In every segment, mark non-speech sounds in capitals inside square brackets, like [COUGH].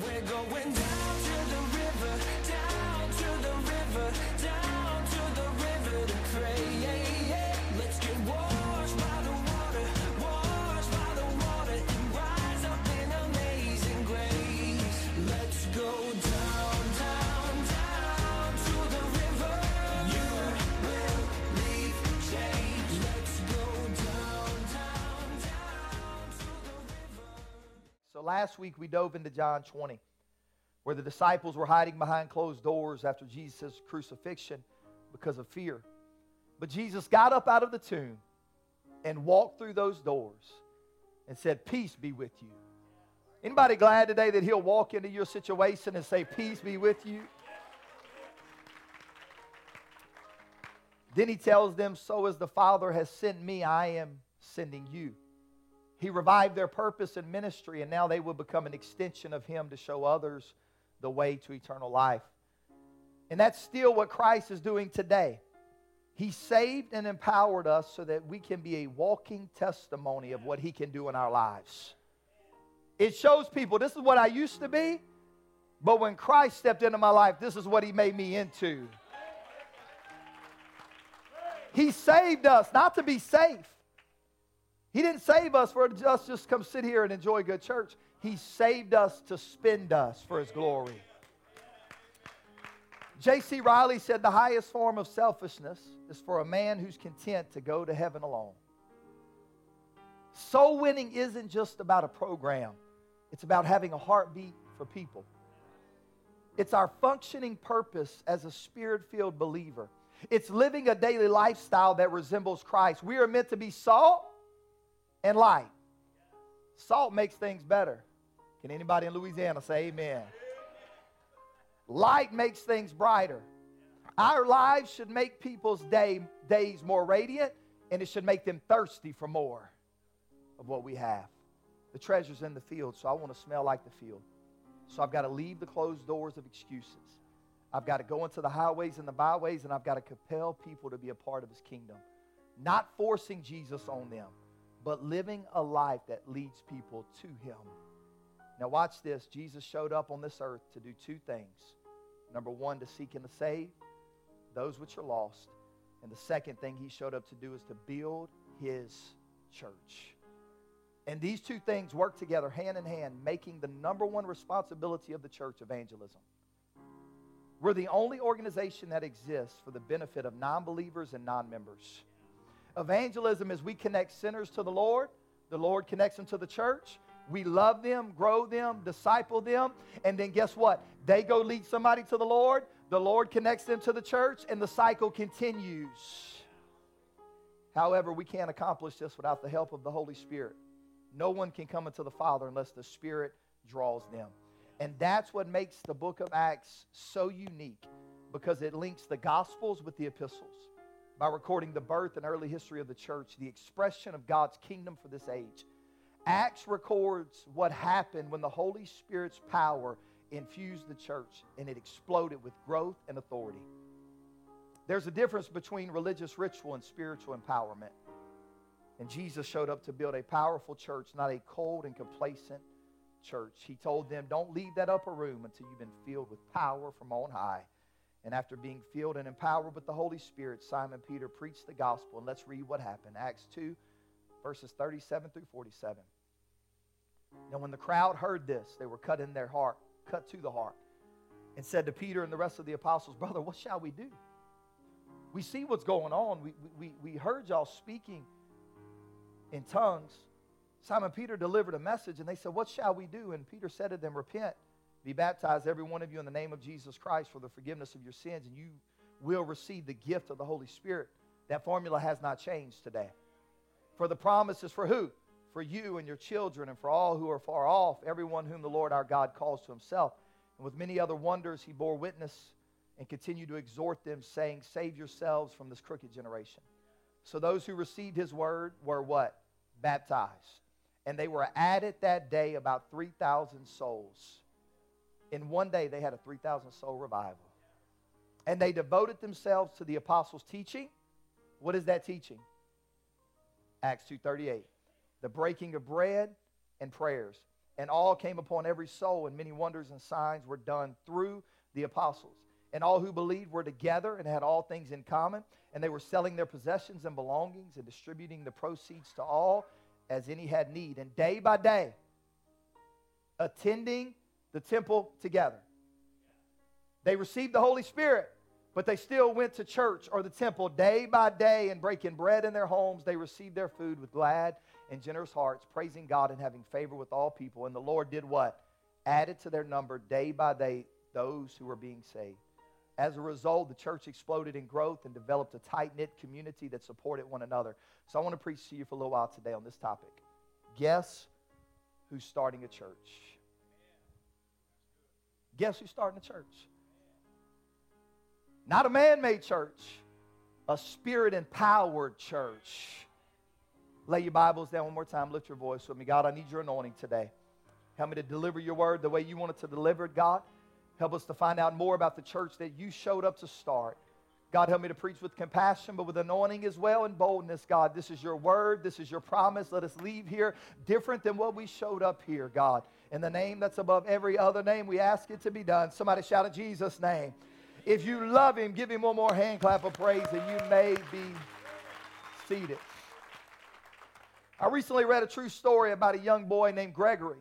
We're going down to the river, last week we dove into John 20, where the disciples were hiding behind closed doors after Jesus' crucifixion because of fear. But Jesus got up out of the tomb and walked through those doors and said, Peace be with you. Anybody glad today that he'll walk into your situation and say, Peace be with you? Then he tells them, So as the Father has sent me, I am sending you. He revived their purpose and ministry, and now they will become an extension of Him to show others the way to eternal life. And that's still what Christ is doing today. He saved and empowered us so that we can be a walking testimony of what He can do in our lives. It shows people this is what I used to be, but when Christ stepped into my life, this is what He made me into. He saved us not to be safe. He didn't save us for us just come sit here and enjoy good church. He saved us to spend us for his glory. J.C. Riley said the highest form of selfishness is for a man who's content to go to heaven alone. Soul winning isn't just about a program, it's about having a heartbeat for people. It's our functioning purpose as a spirit filled believer. It's living a daily lifestyle that resembles Christ. We are meant to be salt and light. Salt makes things better. Can anybody in Louisiana say amen? Light makes things brighter. Our lives should make people's day, days more radiant, and it should make them thirsty for more of what we have. The treasure's in the field, so I want to smell like the field. So I've got to leave the closed doors of excuses. I've got to go into the highways and the byways, and I've got to compel people to be a part of his kingdom. Not forcing Jesus on them, but living a life that leads people to him. Now, watch this. Jesus showed up on this earth to do two things. Number one, to seek and to save those which are lost. And the second thing he showed up to do is to build his church. And these two things work together hand in hand, making the number one responsibility of the church evangelism. We're the only organization that exists for the benefit of non believers and non members. Evangelism is we connect sinners to the Lord, the Lord connects them to the church. We love them, grow them, disciple them, and then guess what? They go lead somebody to the Lord, the Lord connects them to the church, and the cycle continues. However, we can't accomplish this without the help of the Holy Spirit. No one can come into the Father unless the Spirit draws them. And that's what makes the book of Acts so unique because it links the Gospels with the epistles by recording the birth and early history of the church, the expression of God's kingdom for this age. Acts records what happened when the Holy Spirit's power infused the church and it exploded with growth and authority. There's a difference between religious ritual and spiritual empowerment. And Jesus showed up to build a powerful church, not a cold and complacent church. He told them, Don't leave that upper room until you've been filled with power from on high. And after being filled and empowered with the Holy Spirit, Simon Peter preached the gospel. And let's read what happened. Acts 2, verses 37 through 47. Now, when the crowd heard this, they were cut in their heart, cut to the heart, and said to Peter and the rest of the apostles, Brother, what shall we do? We see what's going on. We, we, we heard y'all speaking in tongues. Simon Peter delivered a message, and they said, What shall we do? And Peter said to them, Repent, be baptized, every one of you, in the name of Jesus Christ for the forgiveness of your sins, and you will receive the gift of the Holy Spirit. That formula has not changed today. For the promise is for who? For you and your children, and for all who are far off, everyone whom the Lord our God calls to himself. And with many other wonders, he bore witness and continued to exhort them, saying, Save yourselves from this crooked generation. So those who received his word were what? Baptized. And they were added that day about 3,000 souls. In one day, they had a 3,000 soul revival. And they devoted themselves to the apostles' teaching. What is that teaching? Acts 2.38. The breaking of bread and prayers. and all came upon every soul, and many wonders and signs were done through the apostles. And all who believed were together and had all things in common, and they were selling their possessions and belongings and distributing the proceeds to all as any had need. And day by day, attending the temple together. They received the Holy Spirit, but they still went to church or the temple day by day and breaking bread in their homes. They received their food with glad and generous hearts, praising God and having favor with all people. And the Lord did what? Added to their number day by day those who were being saved. As a result, the church exploded in growth and developed a tight knit community that supported one another. So I want to preach to you for a little while today on this topic. Guess who's starting a church? Guess who's starting a church? Not a man made church, a spirit empowered church. Lay your Bibles down one more time. Lift your voice with me. God, I need your anointing today. Help me to deliver your word the way you want it to deliver it, God. Help us to find out more about the church that you showed up to start. God, help me to preach with compassion, but with anointing as well and boldness, God. This is your word. This is your promise. Let us leave here different than what we showed up here, God. In the name that's above every other name, we ask it to be done. Somebody shout in Jesus' name. If you love him, give him one more hand clap of praise and you may be seated. I recently read a true story about a young boy named Gregory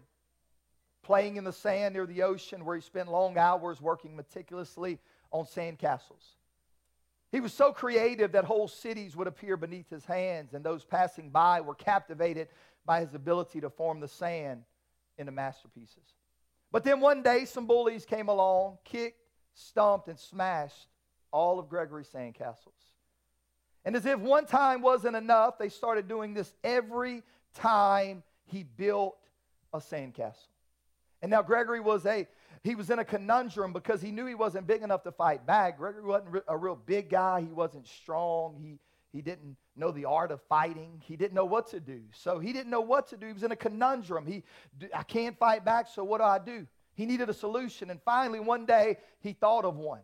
playing in the sand near the ocean where he spent long hours working meticulously on sand castles. He was so creative that whole cities would appear beneath his hands, and those passing by were captivated by his ability to form the sand into masterpieces. But then one day, some bullies came along, kicked, stomped, and smashed all of Gregory's sandcastles. And as if one time wasn't enough, they started doing this every time he built a sandcastle. And now Gregory was a he was in a conundrum because he knew he wasn't big enough to fight back. Gregory wasn't a real big guy. He wasn't strong. He he didn't know the art of fighting. He didn't know what to do. So he didn't know what to do. He was in a conundrum. He I can't fight back, so what do I do? He needed a solution. And finally one day he thought of one.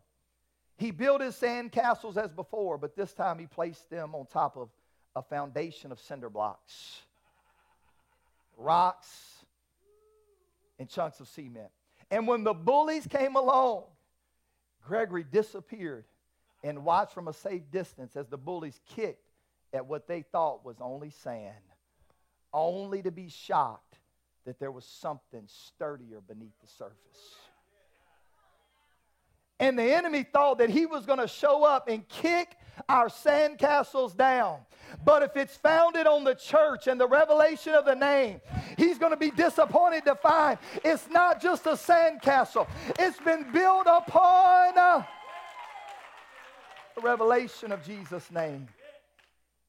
He built his sand castles as before, but this time he placed them on top of a foundation of cinder blocks, rocks, and chunks of cement. And when the bullies came along, Gregory disappeared and watched from a safe distance as the bullies kicked at what they thought was only sand, only to be shocked that there was something sturdier beneath the surface. And the enemy thought that he was going to show up and kick our sandcastles down. But if it's founded on the church and the revelation of the name, he's going to be disappointed to find it's not just a sandcastle, it's been built upon uh, the revelation of Jesus' name.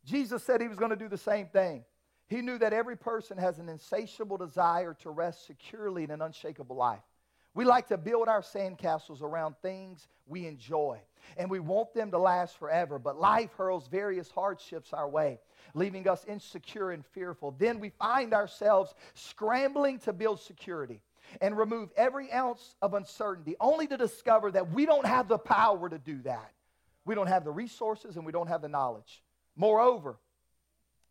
Jesus said he was going to do the same thing. He knew that every person has an insatiable desire to rest securely in an unshakable life. We like to build our sandcastles around things we enjoy, and we want them to last forever. But life hurls various hardships our way, leaving us insecure and fearful. Then we find ourselves scrambling to build security and remove every ounce of uncertainty, only to discover that we don't have the power to do that. We don't have the resources and we don't have the knowledge. Moreover,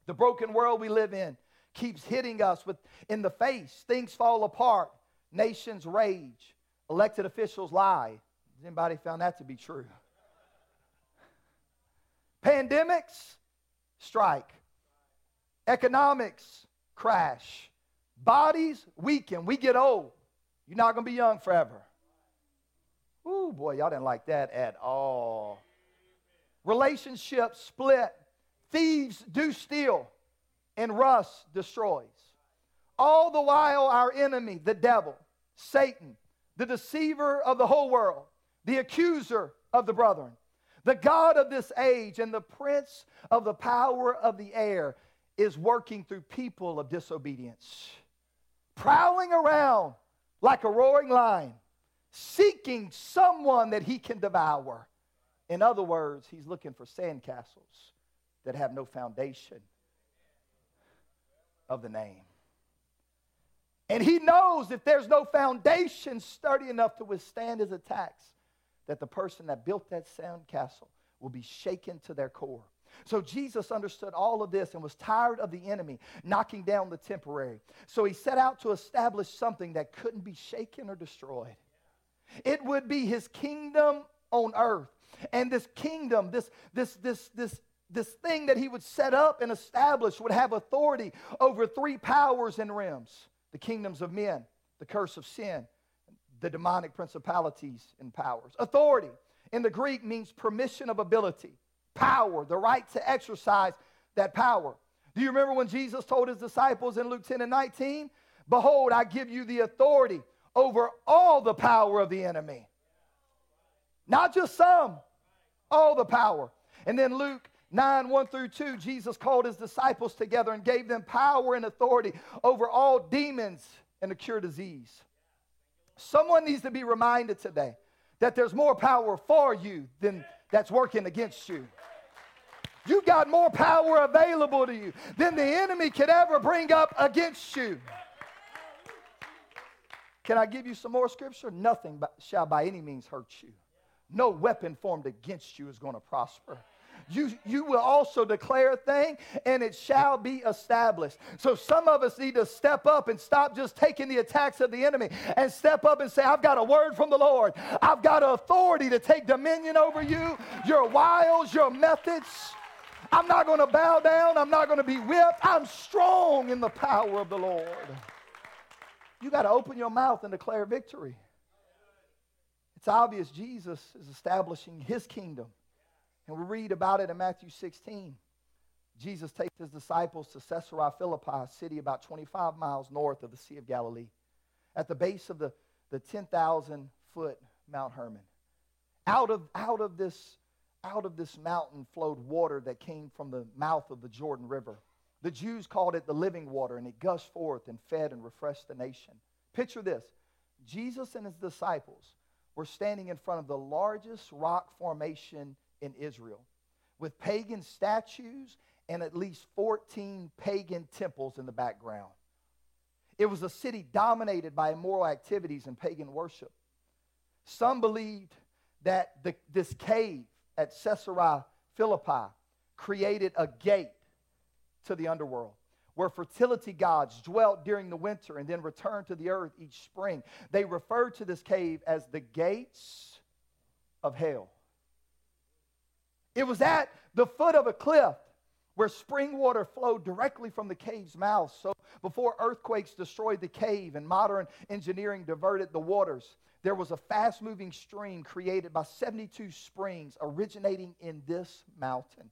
the broken world we live in keeps hitting us with in the face. Things fall apart. Nations rage. Elected officials lie. Has anybody found that to be true? Pandemics strike. Economics crash. Bodies weaken. We get old. You're not going to be young forever. Ooh, boy, y'all didn't like that at all. Relationships split. Thieves do steal. And rust destroys. All the while, our enemy, the devil, Satan, the deceiver of the whole world, the accuser of the brethren, the God of this age, and the prince of the power of the air is working through people of disobedience, prowling around like a roaring lion, seeking someone that he can devour. In other words, he's looking for sandcastles that have no foundation of the name. And he knows if there's no foundation sturdy enough to withstand his attacks, that the person that built that sound castle will be shaken to their core. So Jesus understood all of this and was tired of the enemy knocking down the temporary. So he set out to establish something that couldn't be shaken or destroyed. It would be his kingdom on earth. And this kingdom, this, this, this, this, this thing that he would set up and establish would have authority over three powers and realms the kingdoms of men, the curse of sin, the demonic principalities and powers. Authority in the Greek means permission of ability, power, the right to exercise that power. Do you remember when Jesus told his disciples in Luke 10 and 19? Behold, I give you the authority over all the power of the enemy. Not just some, all the power. And then Luke 9, 1 through 2, Jesus called his disciples together and gave them power and authority over all demons and to cure disease. Someone needs to be reminded today that there's more power for you than that's working against you. You've got more power available to you than the enemy could ever bring up against you. Can I give you some more scripture? Nothing shall by any means hurt you. No weapon formed against you is going to prosper you, you will also declare a thing and it shall be established. So some of us need to step up and stop just taking the attacks of the enemy and step up and say, I've got a word from the Lord. I've got authority to take dominion over you, your wiles, your methods. I'm not going to bow down. I'm not going to be whipped. I'm strong in the power of the Lord. You got to open your mouth and declare victory. It's obvious Jesus is establishing his kingdom. And we read about it in Matthew 16. Jesus takes his disciples to Caesarea Philippi, a city about 25 miles north of the Sea of Galilee, at the base of the, the 10,000 foot Mount Hermon. Out of, out, of this, out of this mountain flowed water that came from the mouth of the Jordan River. The Jews called it the living water, and it gushed forth and fed and refreshed the nation. Picture this Jesus and his disciples were standing in front of the largest rock formation in Israel with pagan statues and at least 14 pagan temples in the background. It was a city dominated by immoral activities and pagan worship. Some believed that the, this cave at Caesarea Philippi created a gate to the underworld where fertility gods dwelt during the winter and then returned to the earth each spring. They referred to this cave as the gates of hell. It was at the foot of a cliff where spring water flowed directly from the cave's mouth. So before earthquakes destroyed the cave and modern engineering diverted the waters, there was a fast moving stream created by 72 springs originating in this mountain.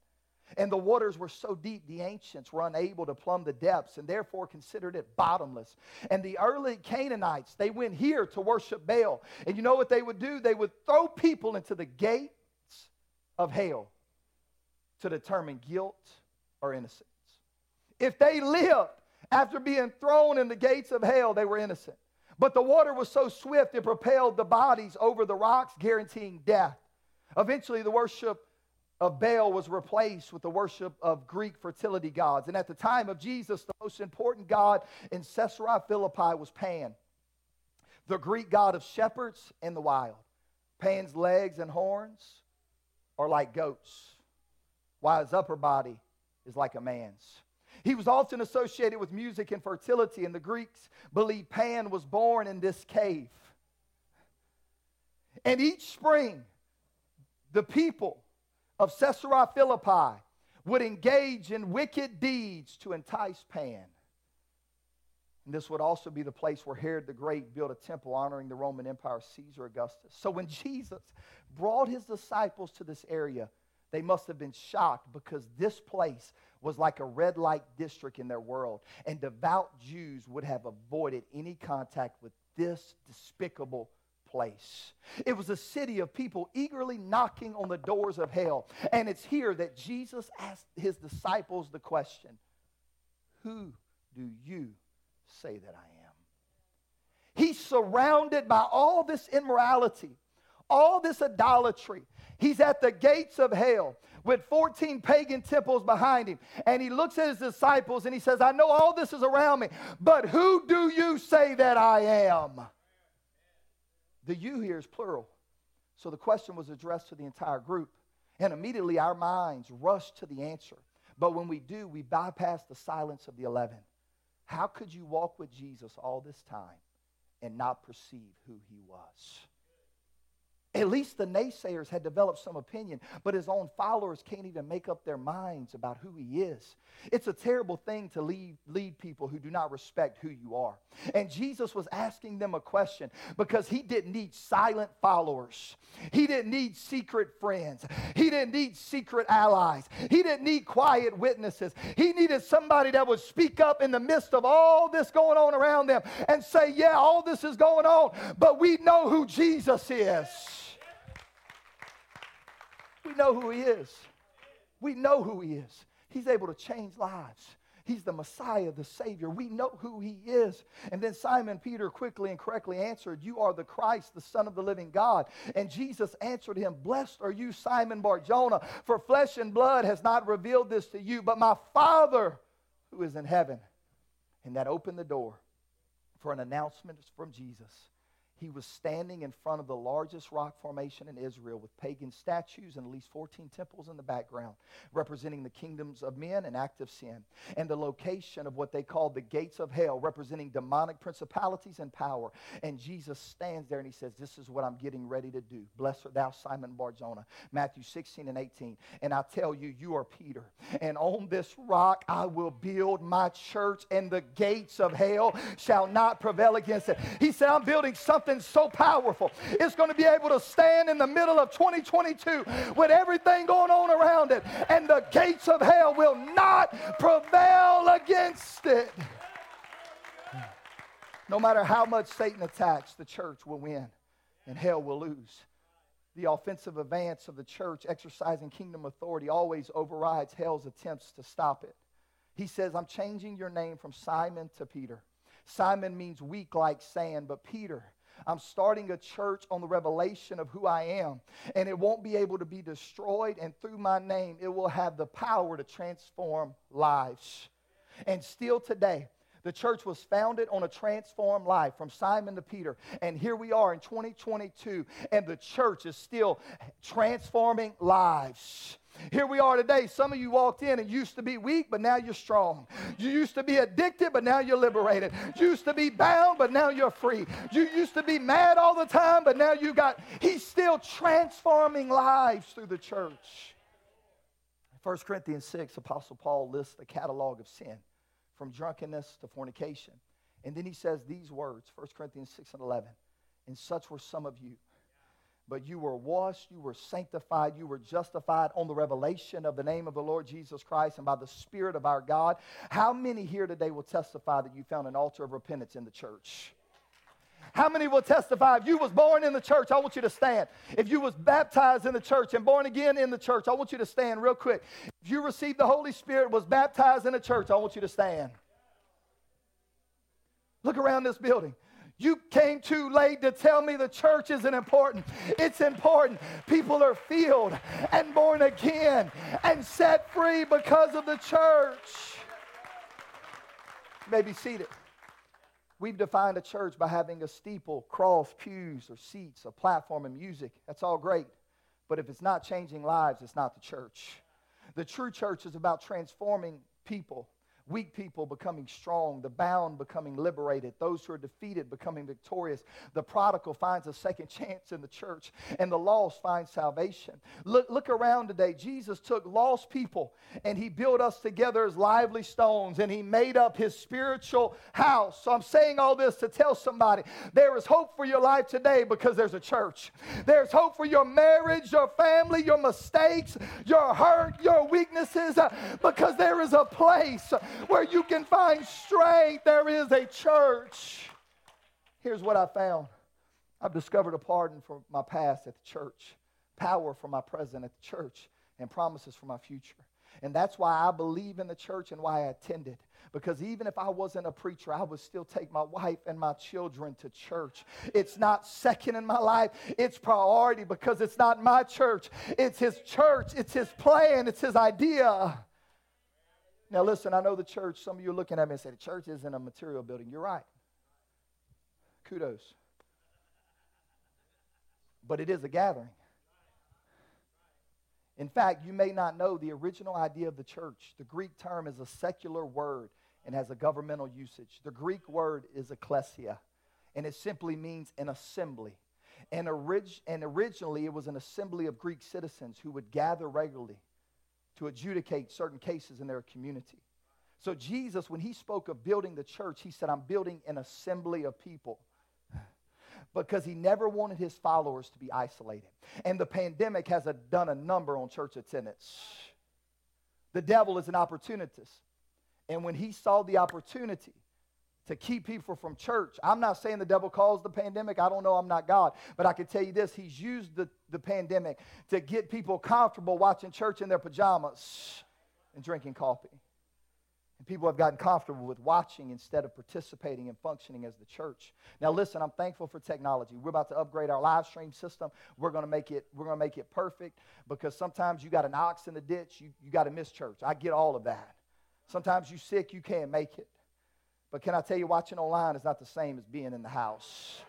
And the waters were so deep, the ancients were unable to plumb the depths and therefore considered it bottomless. And the early Canaanites, they went here to worship Baal. And you know what they would do? They would throw people into the gates of hell to determine guilt or innocence. If they lived after being thrown in the gates of hell, they were innocent. But the water was so swift, it propelled the bodies over the rocks, guaranteeing death. Eventually, the worship of Baal was replaced with the worship of Greek fertility gods. And at the time of Jesus, the most important god in Caesarea Philippi was Pan, the Greek god of shepherds and the wild. Pan's legs and horns are like goats while his upper body is like a man's. He was often associated with music and fertility, and the Greeks believed Pan was born in this cave. And each spring, the people of Caesarea Philippi would engage in wicked deeds to entice Pan. And this would also be the place where Herod the Great built a temple honoring the Roman Empire Caesar Augustus. So when Jesus brought his disciples to this area, they must have been shocked because this place was like a red light district in their world. And devout Jews would have avoided any contact with this despicable place. It was a city of people eagerly knocking on the doors of hell. And it's here that Jesus asked his disciples the question Who do you say that I am? He's surrounded by all this immorality, all this idolatry. He's at the gates of hell with 14 pagan temples behind him. And he looks at his disciples and he says, I know all this is around me, but who do you say that I am? The you here is plural. So the question was addressed to the entire group. And immediately our minds rush to the answer. But when we do, we bypass the silence of the 11. How could you walk with Jesus all this time and not perceive who he was? At least the naysayers had developed some opinion, but his own followers can't even make up their minds about who he is. It's a terrible thing to lead, lead people who do not respect who you are. And Jesus was asking them a question because he didn't need silent followers. He didn't need secret friends. He didn't need secret allies. He didn't need quiet witnesses. He needed somebody that would speak up in the midst of all this going on around them and say, Yeah, all this is going on, but we know who Jesus is. We know who he is. We know who he is. He's able to change lives. He's the Messiah, the Savior. We know who he is. And then Simon Peter quickly and correctly answered, You are the Christ, the Son of the living God. And Jesus answered him, Blessed are you, Simon Barjona, for flesh and blood has not revealed this to you, but my Father who is in heaven. And that opened the door for an announcement from Jesus he was standing in front of the largest rock formation in Israel with pagan statues and at least 14 temples in the background, representing the kingdoms of men and active sin, and the location of what they called the gates of hell, representing demonic principalities and power. And Jesus stands there and he says, This is what I'm getting ready to do. Blessed thou, Simon Barjona. Matthew 16 and 18. And I tell you, you are Peter, and on this rock I will build my church, and the gates of hell shall not prevail against it. He said, I'm building something something so powerful. It's going to be able to stand in the middle of 2022 with everything going on around it, and the gates of hell will not prevail against it. No matter how much Satan attacks, the church will win and hell will lose. The offensive advance of the church exercising kingdom authority always overrides hell's attempts to stop it. He says, I'm changing your name from Simon to Peter. Simon means weak like sand, but Peter I'm starting a church on the revelation of who I am. And it won't be able to be destroyed. And through my name, it will have the power to transform lives. And still today, the church was founded on a transformed life from Simon to Peter. And here we are in 2022, and the church is still transforming lives. Here we are today. Some of you walked in and used to be weak, but now you're strong. You used to be addicted, but now you're liberated. You used to be bound, but now you're free. You used to be mad all the time, but now you got, he's still transforming lives through the church. 1 Corinthians 6, Apostle Paul lists the catalog of sin from drunkenness to fornication. And then he says these words 1 Corinthians 6 and 11. And such were some of you but you were washed, you were sanctified, you were justified on the revelation of the name of the Lord Jesus Christ and by the Spirit of our God. How many here today will testify that you found an altar of repentance in the church? How many will testify if you was born in the church? I want you to stand. If you was baptized in the church and born again in the church, I want you to stand real quick. If you received the Holy Spirit, was baptized in the church, I want you to stand. Look around this building. You came too late to tell me the church isn't important. It's important. People are filled and born again and set free because of the church. Maybe may be seated. We've defined a church by having a steeple, cross, pews, or seats, a platform, and music. That's all great. But if it's not changing lives, it's not the church. The true church is about transforming people weak people becoming strong, the bound becoming liberated, those who are defeated becoming victorious. The prodigal finds a second chance in the church, and the lost find salvation. Look, look around today. Jesus took lost people and he built us together as lively stones, and he made up his spiritual house. So I'm saying all this to tell somebody there is hope for your life today because there's a church. There's hope for your marriage, your family, your mistakes, your hurt, your weaknesses, uh, because there is a place where you can find strength. There is a church. Here's what I found I've discovered a pardon for my past at the church, power for my present at the church, and promises for my future. And that's why I believe in the church and why I attended. Because even if I wasn't a preacher, I would still take my wife and my children to church. It's not second in my life, it's priority because it's not my church. It's His church, it's His plan, it's His idea. Now, listen, I know the church, some of you are looking at me and say, the church isn't a material building. You're right. Kudos. But it is a gathering. In fact, you may not know the original idea of the church. The Greek term is a secular word and has a governmental usage. The Greek word is ecclesia, and it simply means an assembly. And, orig- and originally, it was an assembly of Greek citizens who would gather regularly to adjudicate certain cases in their community. So, Jesus, when he spoke of building the church, he said, I'm building an assembly of people [LAUGHS] because he never wanted his followers to be isolated. And the pandemic has a, done a number on church attendance. The devil is an opportunist. And when he saw the opportunity to keep people from church, I'm not saying the devil caused the pandemic. I don't know. I'm not God. But I can tell you this he's used the, the pandemic to get people comfortable watching church in their pajamas and drinking coffee. And people have gotten comfortable with watching instead of participating and functioning as the church. Now listen, I'm thankful for technology. We're about to upgrade our live stream system. We're to make it we're to make it perfect because sometimes you got an ox in the ditch, you, you got to miss church. I get all of that. Sometimes you're sick, you can't make it. But can I tell you watching online is not the same as being in the house.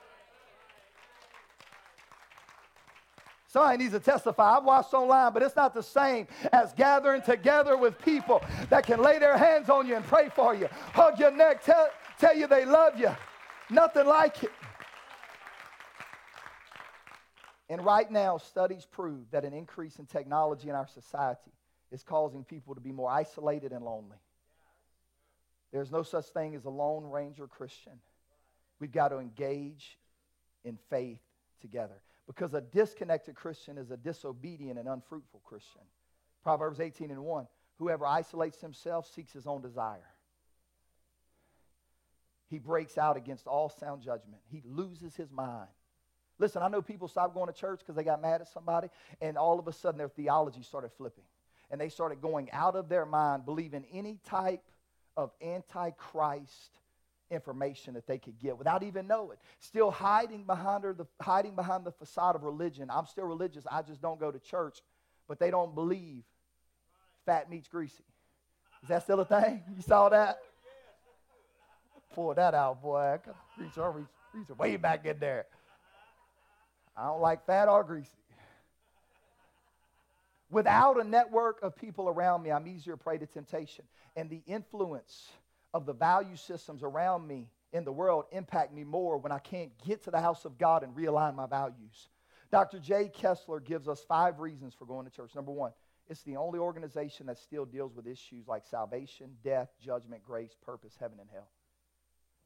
Somebody needs to testify. I've watched online, but it's not the same as gathering together with people that can lay their hands on you and pray for you, hug your neck, tell, tell you they love you. Nothing like it. And right now, studies prove that an increase in technology in our society is causing people to be more isolated and lonely. There's no such thing as a lone ranger Christian. We've got to engage in faith together. Because a disconnected Christian is a disobedient and unfruitful Christian. Proverbs 18 and 1. Whoever isolates himself seeks his own desire. He breaks out against all sound judgment. He loses his mind. Listen, I know people stopped going to church because they got mad at somebody, and all of a sudden their theology started flipping. And they started going out of their mind, believing any type of antichrist information that they could get without even know it. Still hiding behind her, the hiding behind the facade of religion. I'm still religious. I just don't go to church, but they don't believe fat meets greasy. Is that still a thing? You saw that? Pull that out, boy. Reach, reach, reach way back in there. I don't like fat or greasy. Without a network of people around me, I'm easier prey to temptation. And the influence of the value systems around me in the world impact me more when I can't get to the house of God and realign my values. Dr. J. Kesler gives us five reasons for going to church. Number one, it's the only organization that still deals with issues like salvation, death, judgment, grace, purpose, heaven, and hell.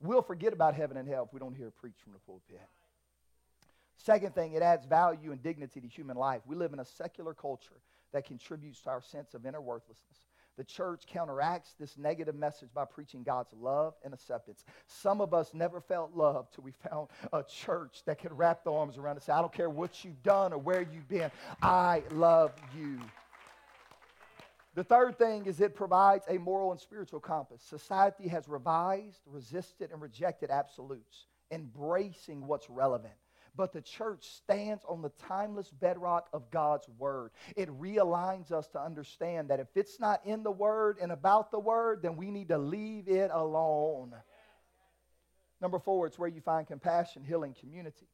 We'll forget about heaven and hell if we don't hear it preached from the pulpit. Second thing, it adds value and dignity to human life. We live in a secular culture that contributes to our sense of inner worthlessness. The church counteracts this negative message by preaching God's love and acceptance. Some of us never felt love till we found a church that could wrap the arms around us. I don't care what you've done or where you've been. I love you. The third thing is it provides a moral and spiritual compass. Society has revised, resisted, and rejected absolutes, embracing what's relevant but the church stands on the timeless bedrock of God's word. It realigns us to understand that if it's not in the word and about the word, then we need to leave it alone. Number four, it's where you find compassion, healing, community.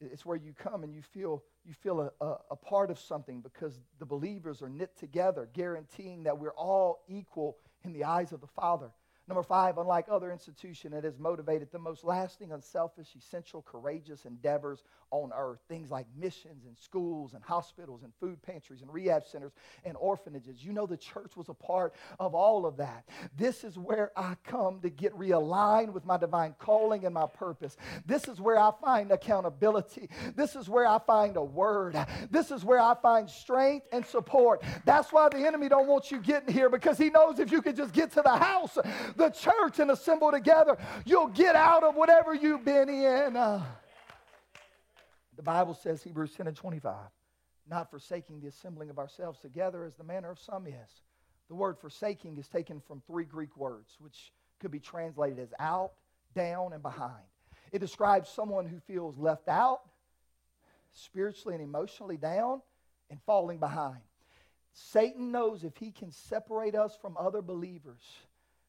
It's where you come and you feel you feel a, a, a, part of something because the believers are knit together, guaranteeing that we're all equal in the eyes of the Father. Number five, unlike other institutions, it has motivated the most lasting, unselfish, essential, courageous endeavors on earth. Things like missions and schools and hospitals and food pantries and rehab centers and orphanages. You know, the church was a part of all of that. This is where I come to get realigned with my divine calling and my purpose. This is where I find accountability. This is where I find a word. This is where I find strength and support. That's why the enemy don't want you getting here because he knows if you could just get to the house, the church and assemble together, you'll get out of whatever you've been in. Uh, the Bible says, Hebrews 10 and 25, not forsaking the assembling of ourselves together as the manner of some is. The word forsaking is taken from three Greek words, which could be translated as out, down, and behind. It describes someone who feels left out, spiritually and emotionally down, and falling behind. Satan knows if he can separate us from other believers,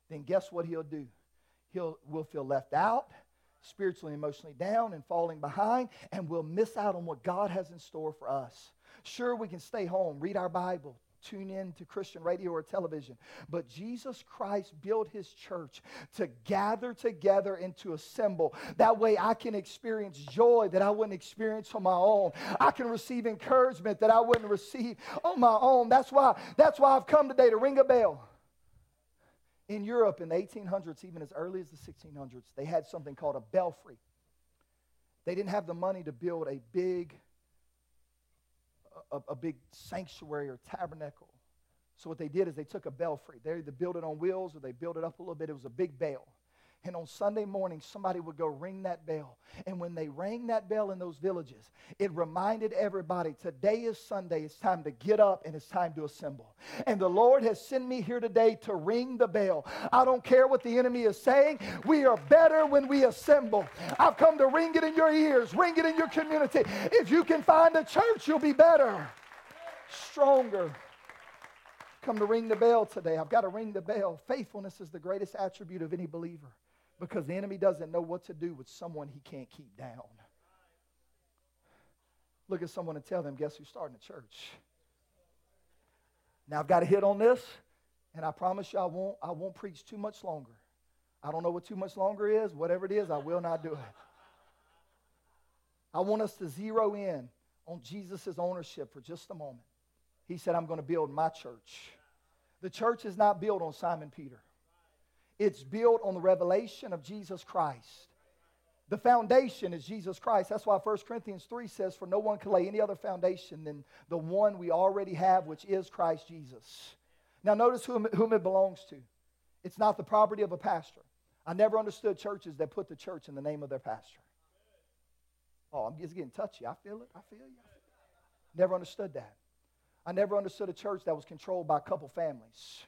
then guess what he'll do? He'll, we'll feel left out, spiritually emotionally down and falling behind, and we'll miss out on what God has in store for us. Sure, we can stay home, read our Bible, tune in to Christian radio or television. But Jesus Christ built his church to gather together and to assemble. That way I can experience joy that I wouldn't experience on my own. I can receive encouragement that I wouldn't receive on my own. That's why, that's why I've come today to ring a bell. In Europe in the 1800s, even as early as the 1600s, they had something called a belfry. They didn't have the money to build a big a, a big sanctuary or tabernacle. So what they did is they took a belfry. They either built it on wheels or they built it up a little bit. It was a big bell. And on Sunday morning, somebody would go ring that bell. And when they rang that bell in those villages, it reminded everybody today is Sunday. It's time to get up and it's time to assemble. And the Lord has sent me here today to ring the bell. I don't care what the enemy is saying. We are better when we assemble. I've come to ring it in your ears, ring it in your community. If you can find a church, you'll be better, stronger come to ring the bell today. I've got to ring the bell. Faithfulness is the greatest attribute of any believer because the enemy doesn't know what to do with someone he can't keep down. Look at someone and tell them, guess who's starting a church? Now I've got to hit on this, and I promise you I won't, I won't preach too much longer. I don't know what too much longer is. Whatever it is, I will not do it. I want us to zero in on Jesus' ownership for just a moment. He said, I'm going to build my church. The church is not built on Simon Peter. It's built on the revelation of Jesus Christ. The foundation is Jesus Christ. That's why 1 Corinthians 3 says, For no one can lay any other foundation than the one we already have, which is Christ Jesus. Now, notice whom, whom it belongs to. It's not the property of a pastor. I never understood churches that put the church in the name of their pastor. Oh, I'm just getting touchy. I feel it. I feel you. Never understood that. I never understood a church that was controlled by a couple families.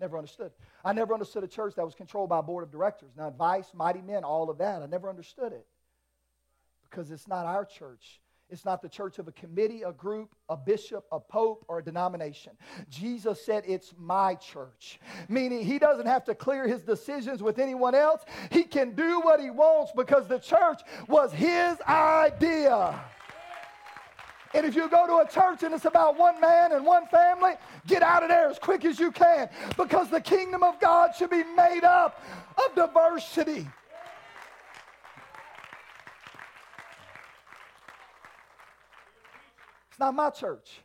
Never understood. I never understood a church that was controlled by a board of directors. Now, advice, mighty men, all of that. I never understood it because it's not our church. It's not the church of a committee, a group, a bishop, a pope, or a denomination. Jesus said, It's my church. Meaning, he doesn't have to clear his decisions with anyone else. He can do what he wants because the church was his idea. And if you go to a church and it's about one man and one family, get out of there as quick as you can because the kingdom of God should be made up of diversity. It's not my church.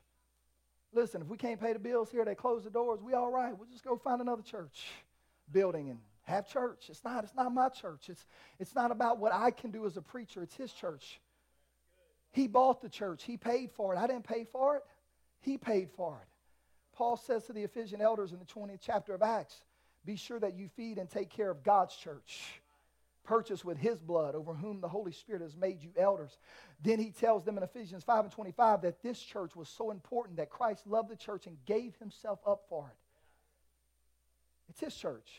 Listen, if we can't pay the bills here, they close the doors, we all right. We'll just go find another church building and have church. It's not, it's not my church. It's, it's not about what I can do as a preacher. It's his church. He bought the church. He paid for it. I didn't pay for it. He paid for it. Paul says to the Ephesian elders in the 20th chapter of Acts, be sure that you feed and take care of God's church, purchased with his blood, over whom the Holy Spirit has made you elders. Then he tells them in Ephesians 5 and 25 that this church was so important that Christ loved the church and gave himself up for it. It's his church.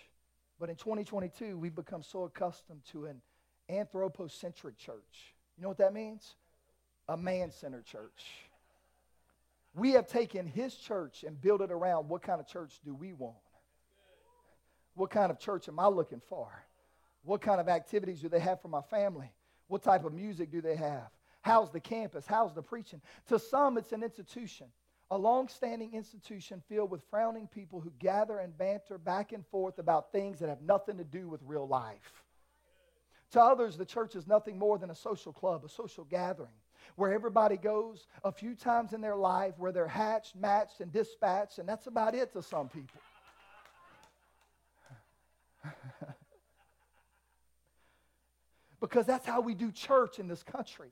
But in 2022, we've become so accustomed to an anthropocentric church. You know what that means? A man centered church. We have taken his church and built it around what kind of church do we want? What kind of church am I looking for? What kind of activities do they have for my family? What type of music do they have? How's the campus? How's the preaching? To some, it's an institution, a long standing institution filled with frowning people who gather and banter back and forth about things that have nothing to do with real life. To others, the church is nothing more than a social club, a social gathering where everybody goes a few times in their life, where they're hatched, matched, and dispatched, and that's about it to some people. [LAUGHS] because that's how we do church in this country.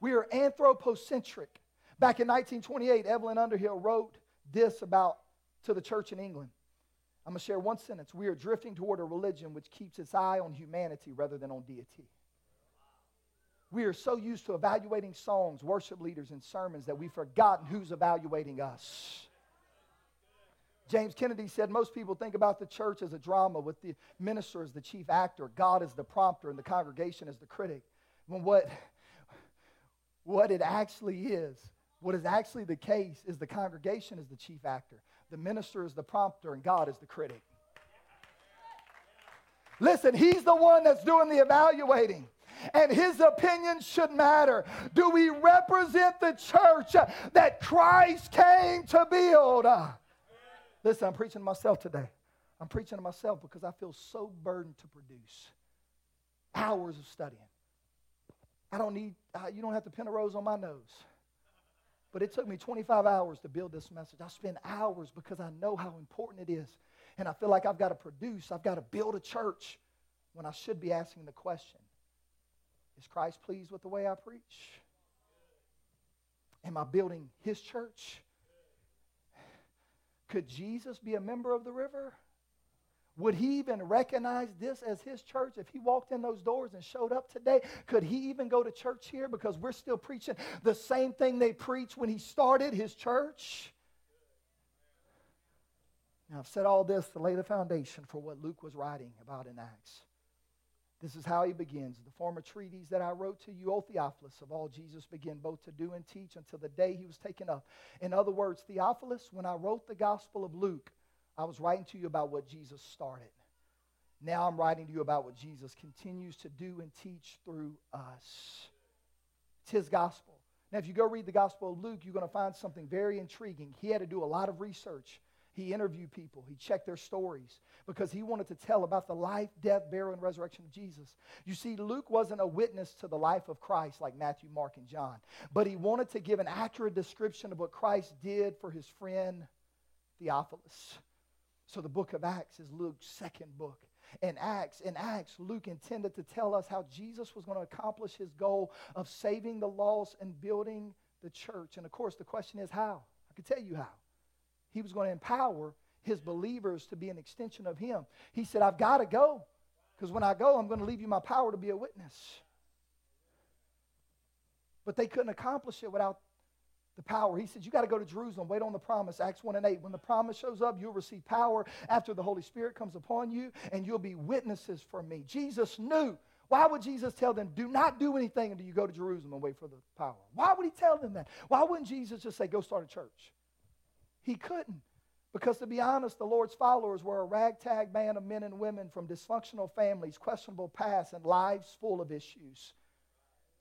We are anthropocentric. Back in 1928, Evelyn Underhill wrote this about to the church in England. I'm going to share one sentence. We are drifting toward a religion which keeps its eye on humanity rather than on deity. We are so used to evaluating songs, worship leaders, and sermons that we've forgotten who's evaluating us. James Kennedy said most people think about the church as a drama with the minister as the chief actor, God as the prompter, and the congregation as the critic. When what, what it actually is, what is actually the case, is the congregation is the chief actor, the minister is the prompter, and God is the critic. Listen, he's the one that's doing the evaluating. And his opinion should matter. Do we represent the church that Christ came to build? Listen, I'm preaching to myself today. I'm preaching to myself because I feel so burdened to produce hours of studying. I don't need, uh, you don't have to pin a rose on my nose. But it took me 25 hours to build this message. I spend hours because I know how important it is. And I feel like I've got to produce, I've got to build a church when I should be asking the question Is Christ pleased with the way I preach? Am I building his church? Could Jesus be a member of the river? Would he even recognize this as his church if he walked in those doors and showed up today? Could he even go to church here because we're still preaching the same thing they preached when he started his church? Now, I've said all this to lay the foundation for what Luke was writing about in Acts. This is how he begins. The former treatise that I wrote to you, O Theophilus, of all Jesus began both to do and teach until the day he was taken up. In other words, Theophilus, when I wrote the Gospel of Luke, I was writing to you about what Jesus started. Now I'm writing to you about what Jesus continues to do and teach through us. It's his gospel. Now, if you go read the Gospel of Luke, you're going to find something very intriguing. He had to do a lot of research. He interviewed people, he checked their stories because he wanted to tell about the life, death, burial, and resurrection of Jesus. You see, Luke wasn't a witness to the life of Christ like Matthew, Mark, and John, but he wanted to give an accurate description of what Christ did for his friend Theophilus. So the book of Acts is Luke's second book. In Acts, in Acts, Luke intended to tell us how Jesus was going to accomplish his goal of saving the lost and building the church. And of course, the question is how? I can tell you how. He was going to empower his believers to be an extension of him. He said, I've got to go because when I go, I'm going to leave you my power to be a witness. But they couldn't accomplish it without the power. He said, You got to go to Jerusalem, wait on the promise. Acts 1 and 8. When the promise shows up, you'll receive power after the Holy Spirit comes upon you, and you'll be witnesses for me. Jesus knew. Why would Jesus tell them, Do not do anything until you go to Jerusalem and wait for the power? Why would he tell them that? Why wouldn't Jesus just say, Go start a church? He couldn't. Because to be honest, the Lord's followers were a ragtag band of men and women from dysfunctional families, questionable past, and lives full of issues.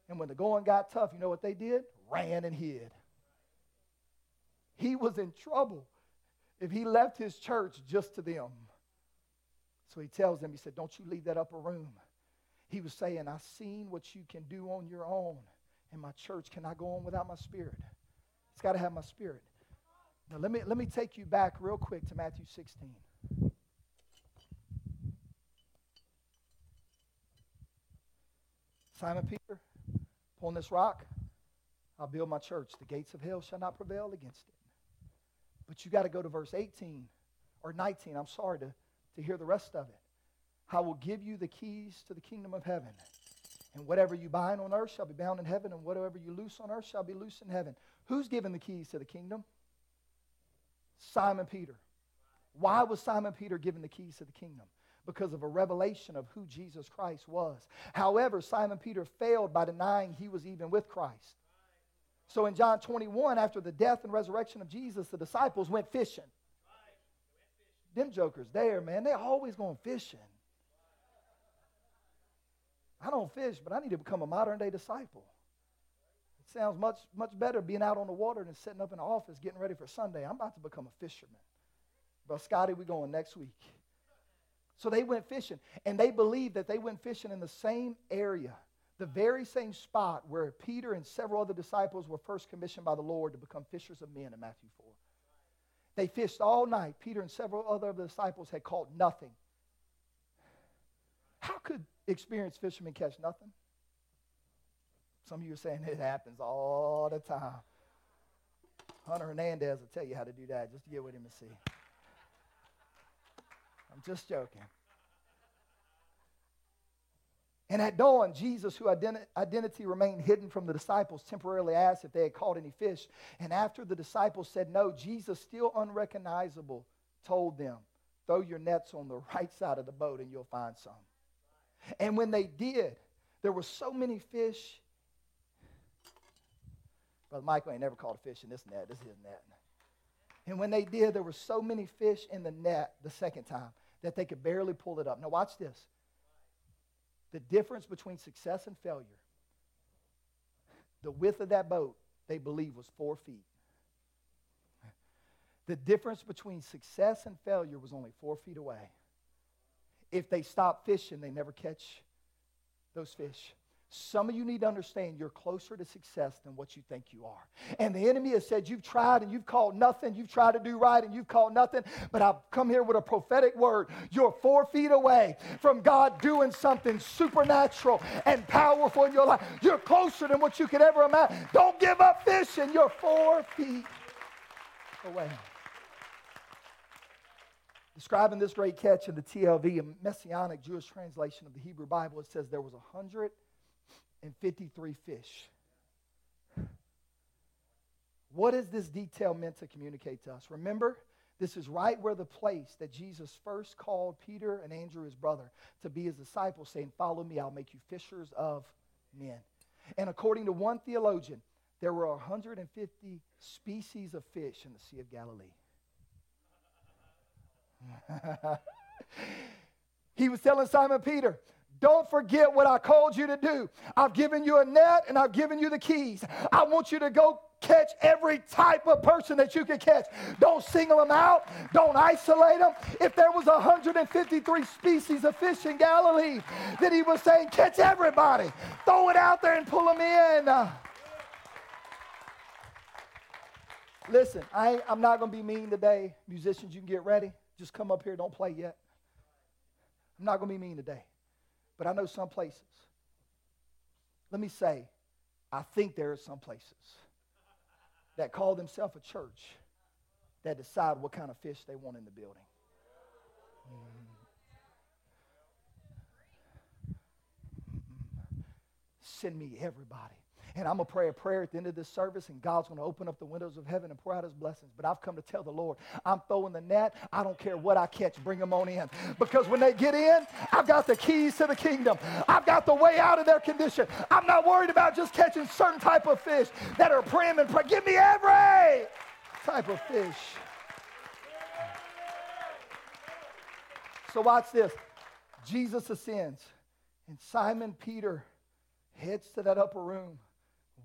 And when the going got tough, you know what they did? Ran and hid. He was in trouble if he left his church just to them. So he tells them, he said, Don't you leave that upper room. He was saying, I've seen what you can do on your own, and my church cannot go on without my spirit. It's got to have my spirit. Now, let me, let me take you back real quick to Matthew 16. Simon Peter, upon this rock, I'll build my church. The gates of hell shall not prevail against it. But you got to go to verse 18 or 19, I'm sorry, to, to hear the rest of it. I will give you the keys to the kingdom of heaven. And whatever you bind on earth shall be bound in heaven, and whatever you loose on earth shall be loose in heaven. Who's given the keys to the kingdom? Simon Peter. Why was Simon Peter given the keys to the kingdom? Because of a revelation of who Jesus Christ was. However, Simon Peter failed by denying he was even with Christ. So in John 21, after the death and resurrection of Jesus, the disciples went fishing. Them jokers there, man, they always going fishing. I don't fish, but I need to become a modern day disciple. Sounds much, much better being out on the water than sitting up in the office getting ready for Sunday. I'm about to become a fisherman. But Scotty, we going next week. So they went fishing, and they believed that they went fishing in the same area the very same spot where Peter and several other disciples were first commissioned by the Lord to become fishers of men in Matthew 4. They fished all night. Peter and several other disciples had caught nothing. How could experienced fishermen catch nothing? Some of you are saying it happens all the time. Hunter Hernandez will tell you how to do that just get with him and see. I'm just joking. And at dawn, Jesus, whose identi- identity remained hidden from the disciples, temporarily asked if they had caught any fish. And after the disciples said no, Jesus, still unrecognizable, told them, Throw your nets on the right side of the boat and you'll find some. And when they did, there were so many fish. Brother Michael ain't never caught a fish in this net. This is his net. And when they did, there were so many fish in the net the second time that they could barely pull it up. Now, watch this. The difference between success and failure, the width of that boat, they believe, was four feet. The difference between success and failure was only four feet away. If they stop fishing, they never catch those fish. Some of you need to understand you're closer to success than what you think you are. And the enemy has said, You've tried and you've called nothing. You've tried to do right and you've called nothing. But I've come here with a prophetic word. You're four feet away from God doing something supernatural and powerful in your life. You're closer than what you could ever imagine. Don't give up fishing. You're four feet away. Describing this great catch in the TLV, a messianic Jewish translation of the Hebrew Bible, it says there was a hundred and 53 fish. What is this detail meant to communicate to us? Remember, this is right where the place that Jesus first called Peter and Andrew, his brother, to be his disciples, saying, Follow me, I'll make you fishers of men. And according to one theologian, there were 150 species of fish in the Sea of Galilee. [LAUGHS] he was telling Simon Peter, don't forget what I called you to do. I've given you a net and I've given you the keys. I want you to go catch every type of person that you can catch. Don't single them out. Don't isolate them. If there was 153 species of fish in Galilee, then he was saying, catch everybody. Throw it out there and pull them in. Listen, I, I'm not going to be mean today. Musicians, you can get ready. Just come up here. Don't play yet. I'm not going to be mean today. But I know some places. Let me say, I think there are some places that call themselves a church that decide what kind of fish they want in the building. Mm-hmm. Mm-hmm. Send me everybody. And I'm going to pray a prayer at the end of this service, and God's going to open up the windows of heaven and pour out his blessings. But I've come to tell the Lord, I'm throwing the net. I don't care what I catch, bring them on in. Because when they get in, I've got the keys to the kingdom. I've got the way out of their condition. I'm not worried about just catching certain type of fish that are prim and pray. Give me every type of fish. So watch this. Jesus ascends, and Simon Peter heads to that upper room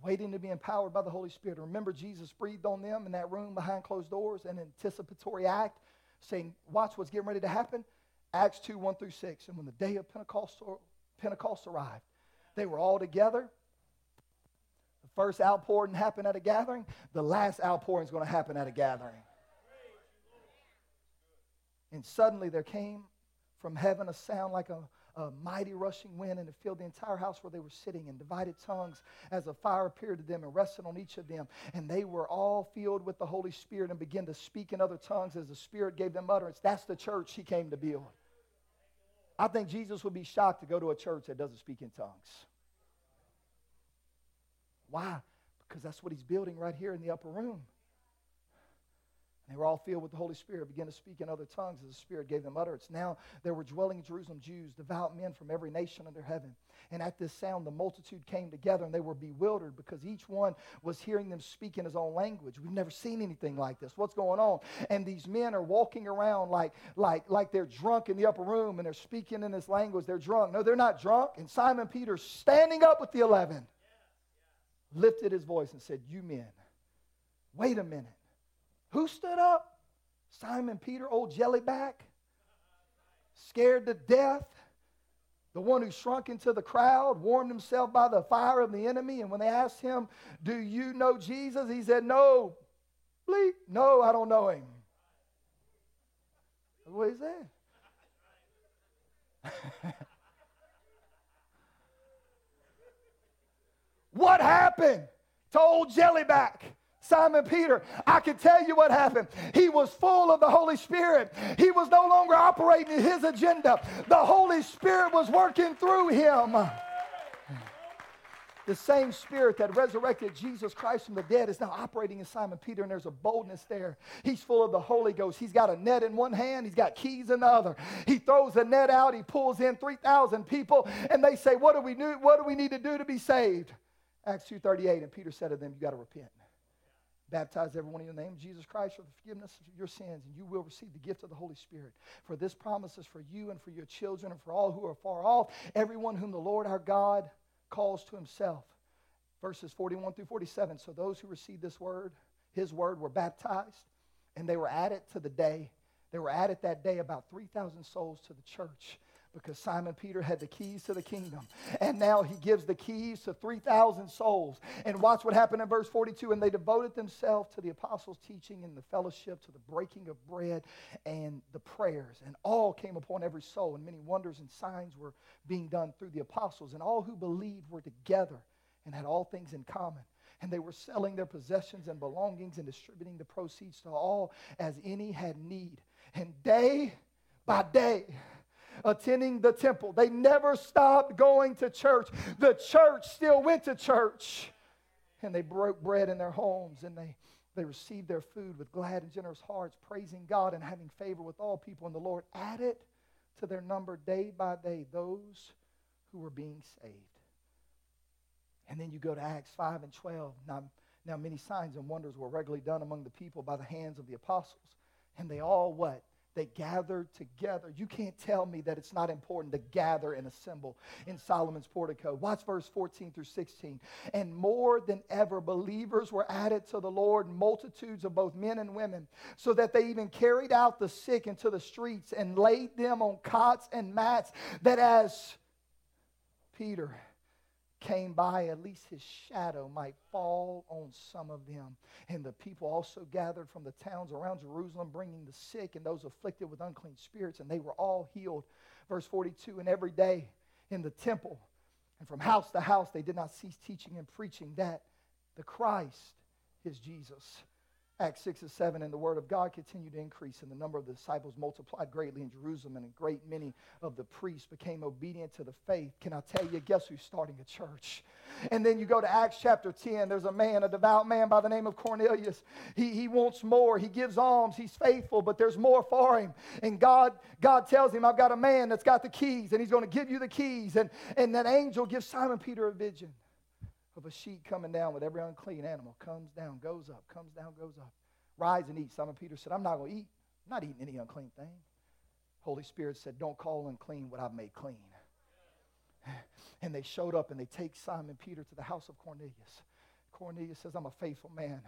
waiting to be empowered by the Holy Spirit. Remember, Jesus breathed on them in that room behind closed doors, an anticipatory act, saying, Watch what's getting ready to happen. Acts 2 1 through 6. And when the day of Pentecost, Pentecost arrived, they were all together. The first outpouring happened at a gathering, the last outpouring is going to happen at a gathering. And suddenly there came from heaven a sound like a a mighty rushing wind, and it filled the entire house where they were sitting, and divided tongues as a fire appeared to them and rested on each of them. And they were all filled with the Holy Spirit and began to speak in other tongues as the Spirit gave them utterance. That's the church he came to build. I think Jesus would be shocked to go to a church that doesn't speak in tongues. Why? Because that's what he's building right here in the upper room. They were all filled with the Holy Spirit, began to speak in other tongues as the Spirit gave them utterance. Now there were dwelling in Jerusalem Jews, devout men from every nation under heaven. And at this sound, the multitude came together, and they were bewildered because each one was hearing them speak in his own language. We've never seen anything like this. What's going on? And these men are walking around like, like, like they're drunk in the upper room, and they're speaking in this language. They're drunk. No, they're not drunk. And Simon Peter, standing up with the eleven, lifted his voice and said, You men, wait a minute. Who stood up? Simon Peter, old jellyback, scared to death. The one who shrunk into the crowd, warmed himself by the fire of the enemy. And when they asked him, Do you know Jesus? He said, No. Bleep. No, I don't know him. What is [LAUGHS] that? what happened to old Jellyback? Simon Peter, I can tell you what happened. He was full of the Holy Spirit. He was no longer operating his agenda. The Holy Spirit was working through him. The same spirit that resurrected Jesus Christ from the dead is now operating in Simon Peter, and there's a boldness there. He's full of the Holy Ghost. He's got a net in one hand, he's got keys in the other. He throws the net out, he pulls in 3,000 people, and they say, What do we do? What do we need to do to be saved? Acts 2:38, and Peter said to them, You got to repent Baptize everyone in the name of Jesus Christ for the forgiveness of your sins, and you will receive the gift of the Holy Spirit. For this promise is for you and for your children and for all who are far off, everyone whom the Lord our God calls to himself. Verses 41 through 47. So those who received this word, his word, were baptized, and they were added to the day. They were added that day about 3,000 souls to the church because Simon Peter had the keys to the kingdom. And now he gives the keys to 3,000 souls. And watch what happened in verse 42. And they devoted themselves to the apostles' teaching and the fellowship, to the breaking of bread and the prayers. And all came upon every soul. And many wonders and signs were being done through the apostles. And all who believed were together and had all things in common. And they were selling their possessions and belongings and distributing the proceeds to all as any had need. And day by day, attending the temple. They never stopped going to church. The church still went to church. And they broke bread in their homes and they, they received their food with glad and generous hearts, praising God and having favor with all people. And the Lord added to their number day by day those who were being saved. And then you go to Acts 5 and 12. Now, now many signs and wonders were regularly done among the people by the hands of the apostles. And they all what? They gathered together. You can't tell me that it's not important to gather and assemble in Solomon's portico. Watch verse 14 through 16. And more than ever, believers were added to the Lord, multitudes of both men and women, so that they even carried out the sick into the streets and laid them on cots and mats, that as Peter came by, at least his shadow might fall on some of them. And the people also gathered from the towns around Jerusalem, bringing the sick and those afflicted with unclean spirits, and they were all healed. Verse 42 And every day in the temple and from house to house, they did not cease teaching and preaching that the Christ is Jesus. Acts 6 and 7, and the word of God continued to increase, and the number of the disciples multiplied greatly in Jerusalem, and a great many of the priests became obedient to the faith. Can I tell you, guess who's starting a church? And then you go to Acts chapter 10, there's a man, a devout man by the name of Cornelius. He, he wants more, he gives alms, he's faithful, but there's more for him. And God, God tells him, I've got a man that's got the keys, and he's going to give you the keys. And, and that angel gives Simon Peter a vision of a sheet coming down with every unclean animal. Comes down, goes up, comes down, goes up. Rise and eat. Simon Peter said, I'm not going to eat. I'm not eating any unclean thing. Holy Spirit said, Don't call unclean what I've made clean. [LAUGHS] And they showed up and they take Simon Peter to the house of Cornelius. Cornelius says, I'm a faithful man.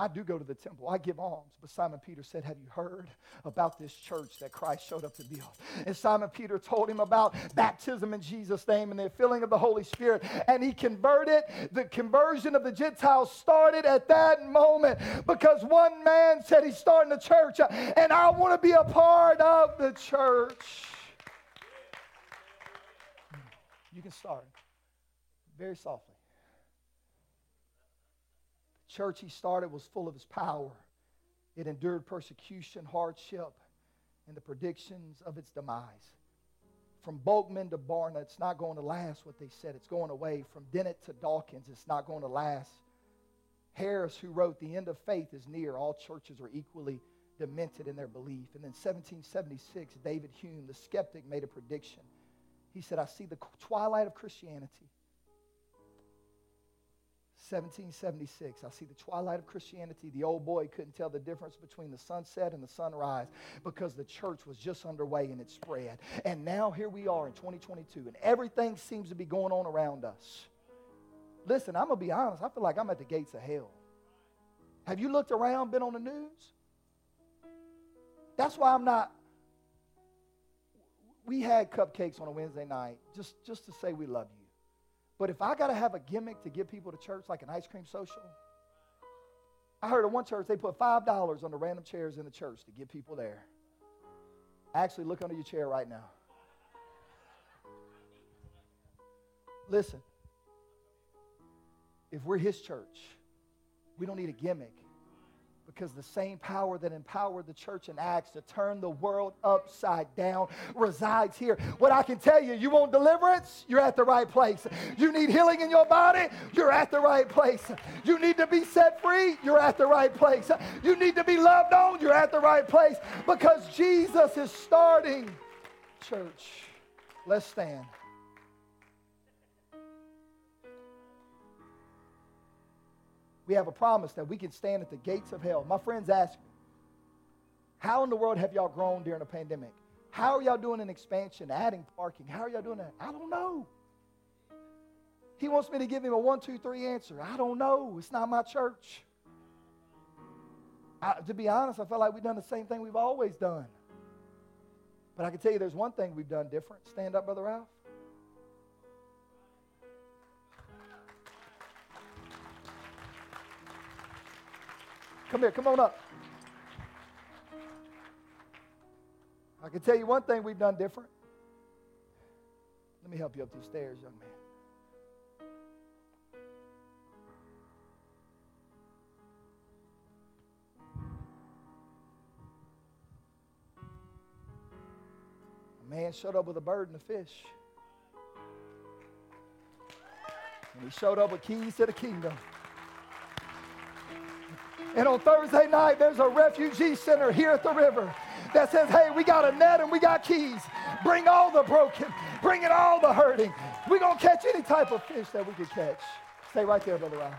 I do go to the temple. I give alms. But Simon Peter said, Have you heard about this church that Christ showed up to build? And Simon Peter told him about baptism in Jesus' name and the filling of the Holy Spirit. And he converted. The conversion of the Gentiles started at that moment because one man said he's starting a church uh, and I want to be a part of the church. You can start very softly church he started was full of his power. It endured persecution, hardship, and the predictions of its demise. From Bultmann to Barna, it's not going to last what they said. It's going away. From Dennett to Dawkins, it's not going to last. Harris, who wrote, The end of faith is near. All churches are equally demented in their belief. And then 1776, David Hume, the skeptic, made a prediction. He said, I see the twilight of Christianity 1776. I see the twilight of Christianity. The old boy couldn't tell the difference between the sunset and the sunrise because the church was just underway and it spread. And now here we are in 2022, and everything seems to be going on around us. Listen, I'm going to be honest. I feel like I'm at the gates of hell. Have you looked around, been on the news? That's why I'm not. We had cupcakes on a Wednesday night just, just to say we love you. But if I got to have a gimmick to get people to church like an ice cream social, I heard of one church, they put $5 on the random chairs in the church to get people there. Actually, look under your chair right now. Listen, if we're his church, we don't need a gimmick because the same power that empowered the church in Acts to turn the world upside down resides here. What I can tell you, you want deliverance? You're at the right place. You need healing in your body? You're at the right place. You need to be set free? You're at the right place. You need to be loved on? You're at the right place because Jesus is starting church. Let's stand. We have a promise that we can stand at the gates of hell. My friends ask me, how in the world have y'all grown during a pandemic? How are y'all doing an expansion, adding parking? How are y'all doing that? I don't know. He wants me to give him a one, two, three answer. I don't know. It's not my church. I, to be honest, I feel like we've done the same thing we've always done. But I can tell you there's one thing we've done different. Stand up, Brother Ralph. Come here, come on up. I can tell you one thing we've done different. Let me help you up these stairs, young man. A man showed up with a bird and a fish. And he showed up with keys to the kingdom. And on Thursday night, there's a refugee center here at the river that says, hey, we got a net and we got keys. Bring all the broken, bring it all the hurting. We're going to catch any type of fish that we can catch. Stay right there, Brother Ryan.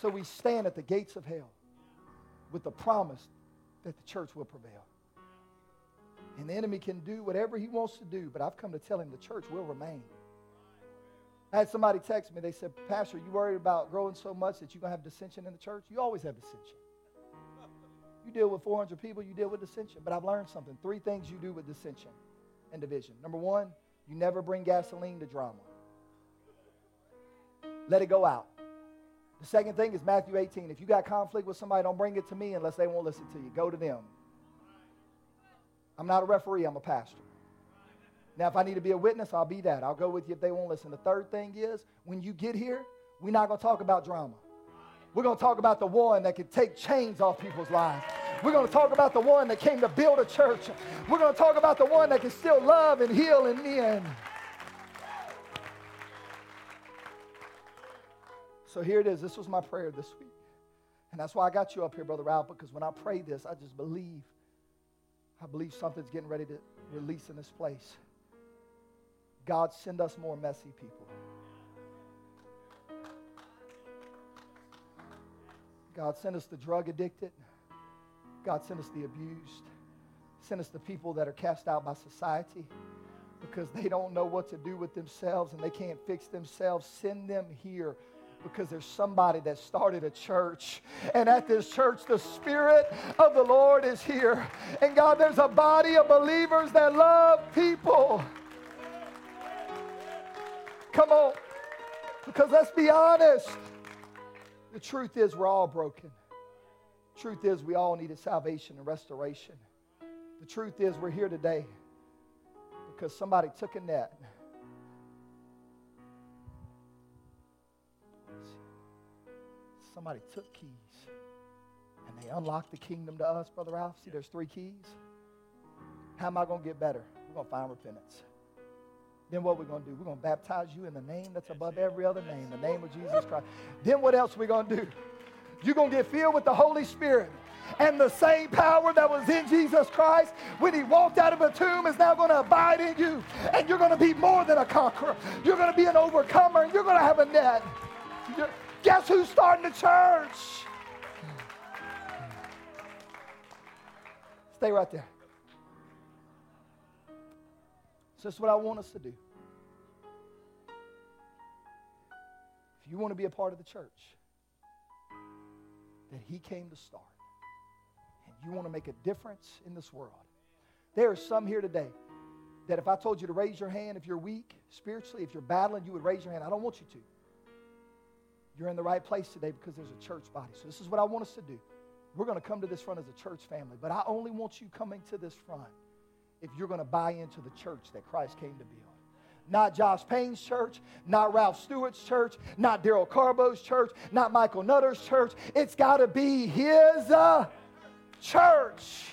So we stand at the gates of hell with the promise that the church will prevail. And the enemy can do whatever he wants to do, but I've come to tell him the church will remain. I had somebody text me. They said, Pastor, you worried about growing so much that you're going to have dissension in the church? You always have dissension. You deal with 400 people, you deal with dissension. But I've learned something. Three things you do with dissension and division. Number one, you never bring gasoline to drama. Let it go out. The second thing is Matthew 18. If you got conflict with somebody, don't bring it to me unless they won't listen to you. Go to them. I'm not a referee, I'm a pastor. Now, if I need to be a witness, I'll be that. I'll go with you if they won't listen. The third thing is when you get here, we're not going to talk about drama. We're going to talk about the one that can take chains off people's lives. We're going to talk about the one that came to build a church. We're going to talk about the one that can still love and heal and mend. So here it is. This was my prayer this week. And that's why I got you up here, Brother Ralph, because when I pray this, I just believe. I believe something's getting ready to release in this place. God, send us more messy people. God, send us the drug addicted. God, send us the abused. Send us the people that are cast out by society because they don't know what to do with themselves and they can't fix themselves. Send them here because there's somebody that started a church. And at this church, the Spirit of the Lord is here. And God, there's a body of believers that love people. Come on. Because let's be honest. The truth is, we're all broken. Truth is, we all needed salvation and restoration. The truth is, we're here today because somebody took a net. Somebody took keys and they unlocked the kingdom to us, Brother Ralph. See, there's three keys. How am I going to get better? We're going to find repentance. Then what we're going to do? We're going to baptize you in the name that's above every other name, the name of Jesus Christ. Then what else are we going to do? You're going to get filled with the Holy Spirit. And the same power that was in Jesus Christ when he walked out of a tomb is now going to abide in you. And you're going to be more than a conqueror. You're going to be an overcomer. And you're going to have a net. You're, guess who's starting the church? Stay right there. So that's what I want us to do. If you want to be a part of the church that he came to start, and you want to make a difference in this world, there are some here today that if I told you to raise your hand, if you're weak spiritually, if you're battling, you would raise your hand. I don't want you to. You're in the right place today because there's a church body. So this is what I want us to do. We're going to come to this front as a church family, but I only want you coming to this front if you're going to buy into the church that Christ came to build. Not Josh Payne's church, not Ralph Stewart's church, not Daryl Carbo's church, not Michael Nutter's church. It's got to be his uh, church.